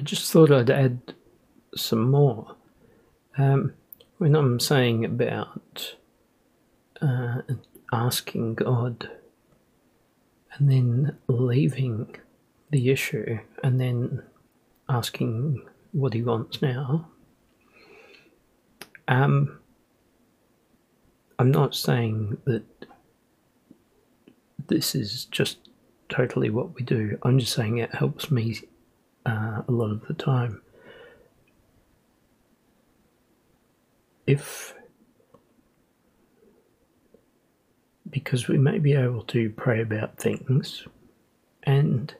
I just thought I'd add some more. Um, when I'm saying about uh, asking God and then leaving the issue and then asking what he wants now, um, I'm not saying that this is just totally what we do. I'm just saying it helps me uh, a lot of the time. If because we may be able to pray about things, and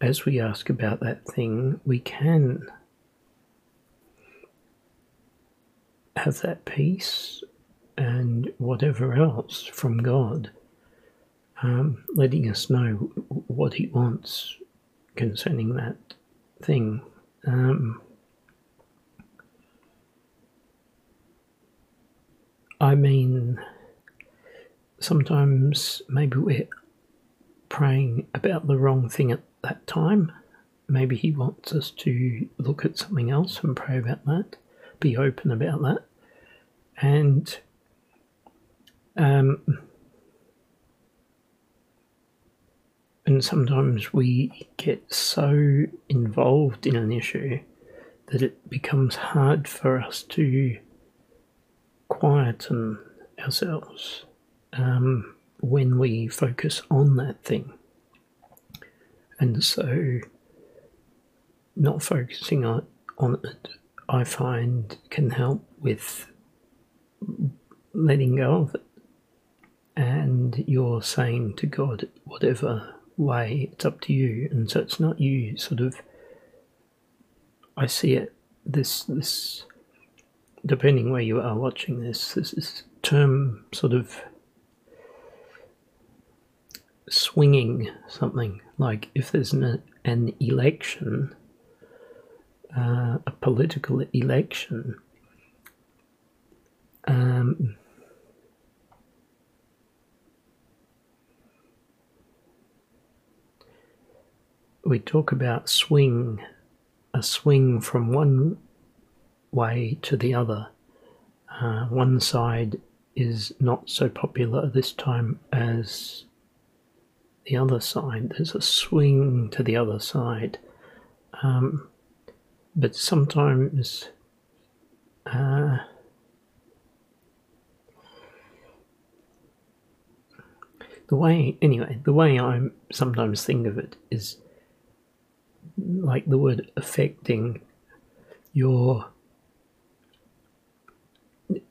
as we ask about that thing, we can have that peace and whatever else from God, um, letting us know what He wants concerning that thing. Um, I mean, sometimes maybe we're praying about the wrong thing at that time. Maybe He wants us to look at something else and pray about that, be open about that. And um, And sometimes we get so involved in an issue that it becomes hard for us to quieten ourselves um, when we focus on that thing. And so, not focusing on, on it, I find, can help with letting go of it. And you're saying to God, whatever way, it's up to you. And so it's not you sort of I see it this this depending where you are watching this, this is term sort of swinging something like if there's an, an election, uh, a political election, um, we talk about swing, a swing from one way to the other. Uh, one side is not so popular this time as the other side. There's a swing to the other side. Um, but sometimes uh, the way, anyway, the way I sometimes think of it is like the word affecting your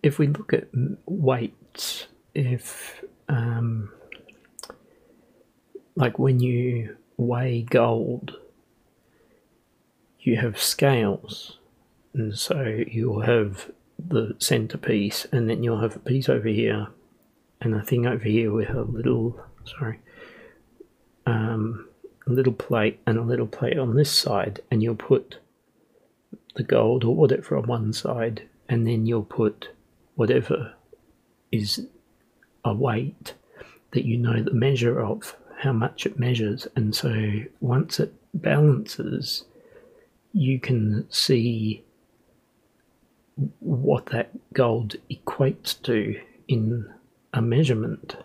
if we look at weights if um, like when you weigh gold you have scales. And so you'll have the centerpiece and then you'll have a piece over here. And a thing over here with a little sorry um, a little plate and a little plate on this side, and you'll put the gold or whatever on one side, and then you'll put whatever is a weight that you know the measure of, how much it measures, and so once it balances, you can see what that gold equates to in a measurement.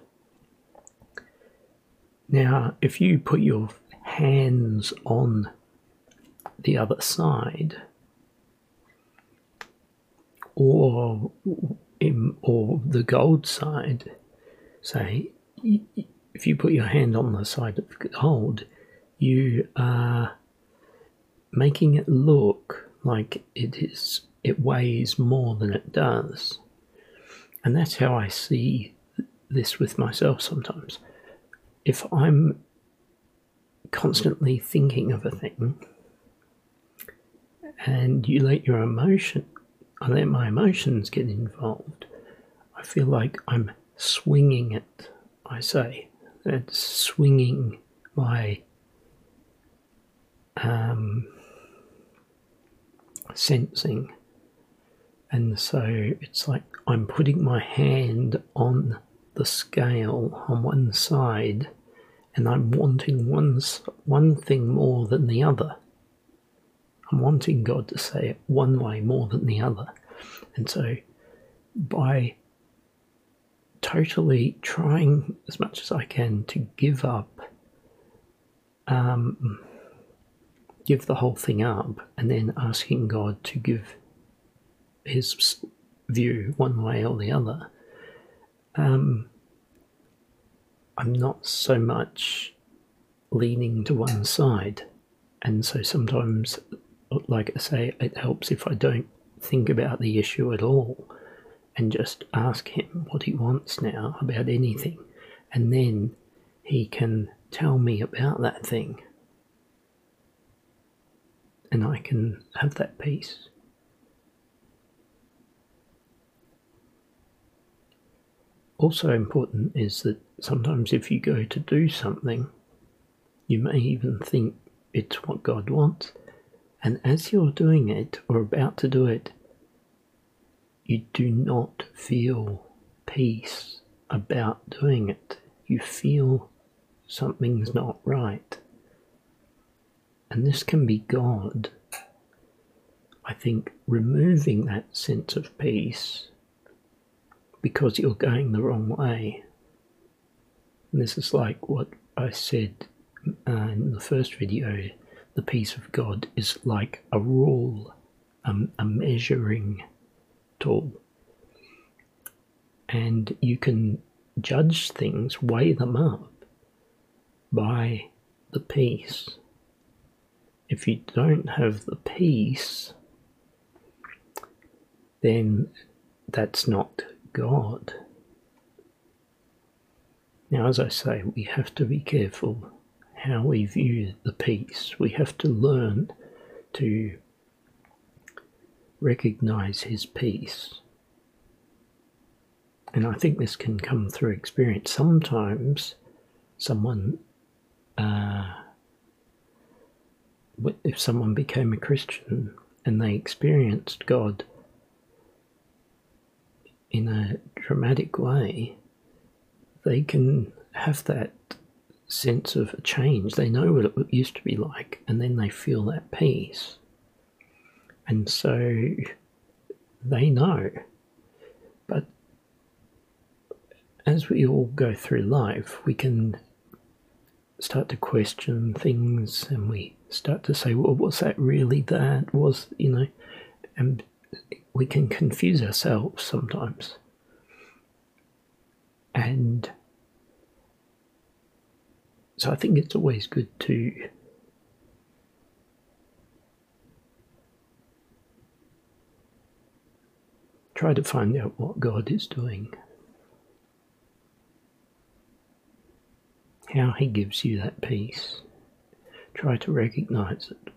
Now, if you put your hands on the other side, or or the gold side, say, if you put your hand on the side of gold, you are making it look like it is it weighs more than it does. And that's how I see this with myself sometimes. If I'm constantly thinking of a thing and you let your emotion, I let my emotions get involved, I feel like I'm swinging it, I say. That's swinging my um, sensing. And so it's like I'm putting my hand on the scale on one side and I'm wanting one, one thing more than the other. I'm wanting God to say it one way more than the other. And so by totally trying as much as I can to give up, um, give the whole thing up, and then asking God to give his view one way or the other, um, I'm not so much leaning to one side. And so sometimes, like I say, it helps if I don't think about the issue at all and just ask him what he wants now about anything. And then he can tell me about that thing. And I can have that peace. Also, important is that sometimes if you go to do something, you may even think it's what God wants, and as you're doing it or about to do it, you do not feel peace about doing it. You feel something's not right. And this can be God, I think, removing that sense of peace because you're going the wrong way. And this is like what I said uh, in the first video the peace of God is like a rule, um, a measuring tool. And you can judge things, weigh them up by the peace. If you don't have the peace, then that's not God. Now, as I say, we have to be careful how we view the peace. We have to learn to recognize his peace. And I think this can come through experience. Sometimes someone, uh, if someone became a Christian and they experienced God in a dramatic way, they can have that sense of a change. They know what it used to be like, and then they feel that peace. And so they know. But as we all go through life, we can start to question things and we start to say, well, was that really that? Was, you know, and we can confuse ourselves sometimes. And so I think it's always good to try to find out what God is doing, how He gives you that peace. Try to recognize it.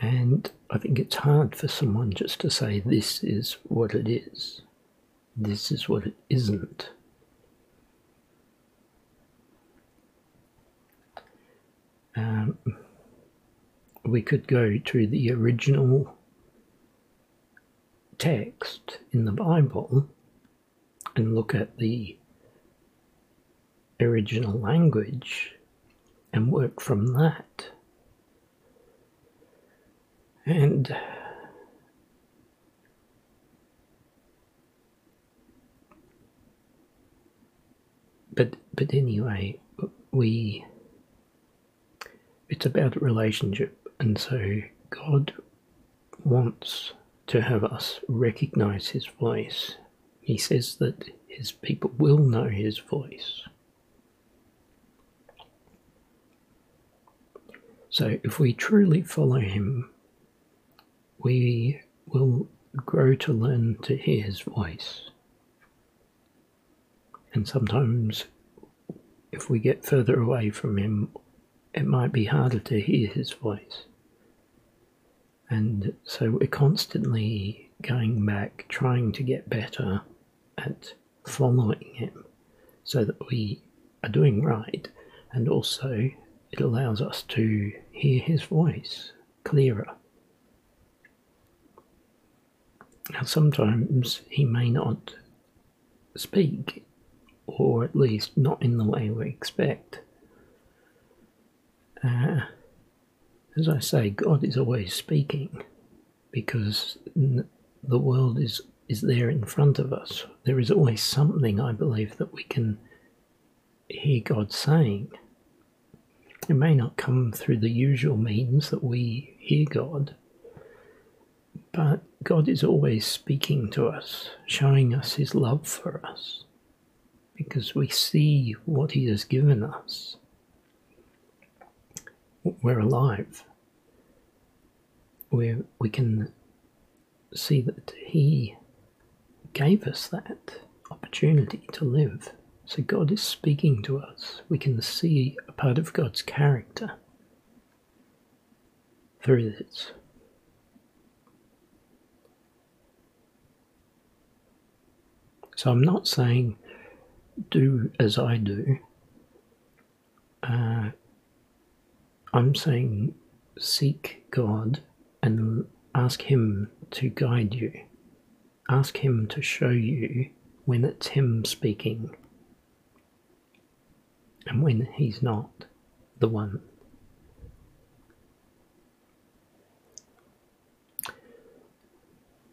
And I think it's hard for someone just to say, this is what it is, this is what it isn't. Um, we could go to the original text in the Bible and look at the original language and work from that. And but but anyway, we it's about relationship, and so God wants to have us recognize His voice. He says that His people will know His voice. So if we truly follow Him, we will grow to learn to hear his voice. And sometimes, if we get further away from him, it might be harder to hear his voice. And so we're constantly going back, trying to get better at following him so that we are doing right, and also it allows us to hear his voice clearer. Now, sometimes he may not speak, or at least not in the way we expect. Uh, as I say, God is always speaking because the world is, is there in front of us. There is always something, I believe, that we can hear God saying. It may not come through the usual means that we hear God, but God is always speaking to us, showing us His love for us, because we see what He has given us. We're alive. we we can see that He gave us that opportunity to live. So God is speaking to us. We can see a part of God's character through this. So I'm not saying do as I do. Uh, I'm saying seek God and ask Him to guide you. Ask Him to show you when it's Him speaking and when He's not the one.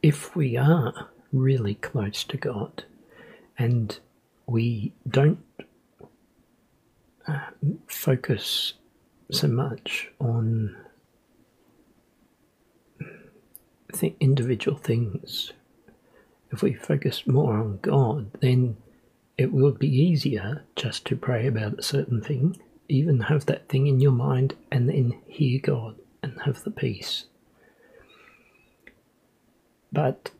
If we are really close to God, and we don't uh, focus so much on th- individual things. If we focus more on God, then it will be easier just to pray about a certain thing, even have that thing in your mind, and then hear God and have the peace. But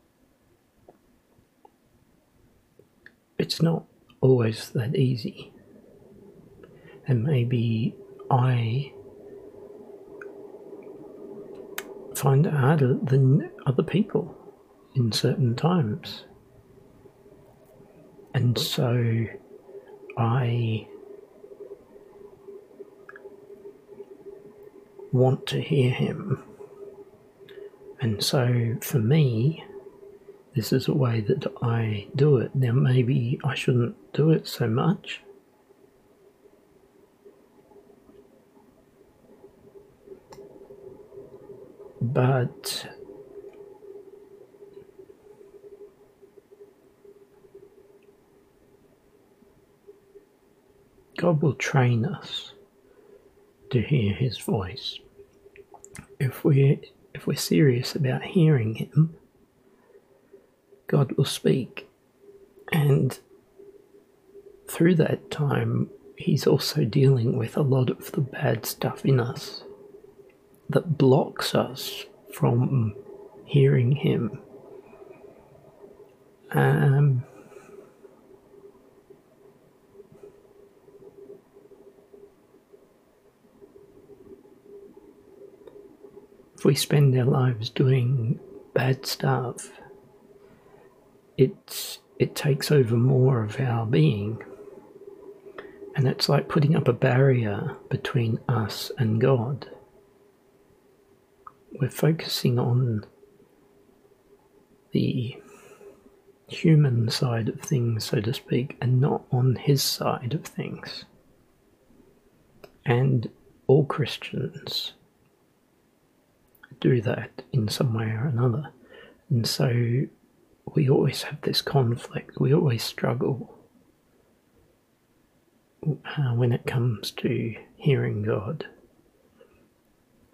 it's not always that easy. And maybe I find it harder than other people in certain times. And so I want to hear him. And so for me, this is a way that I do it. Now, maybe I shouldn't do it so much. But God will train us to hear his voice. If we if we're serious about hearing him, God will speak. And through that time, He's also dealing with a lot of the bad stuff in us that blocks us from hearing Him. Um, if we spend our lives doing bad stuff, it's it takes over more of our being. And it's like putting up a barrier between us and God. We're focusing on the human side of things, so to speak, and not on his side of things. And all Christians do that in some way or another. And so we always have this conflict, we always struggle uh, when it comes to hearing God.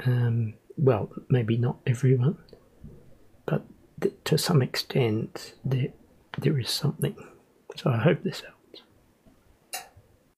Um, well, maybe not everyone, but th- to some extent, there, there is something. So I hope this helps.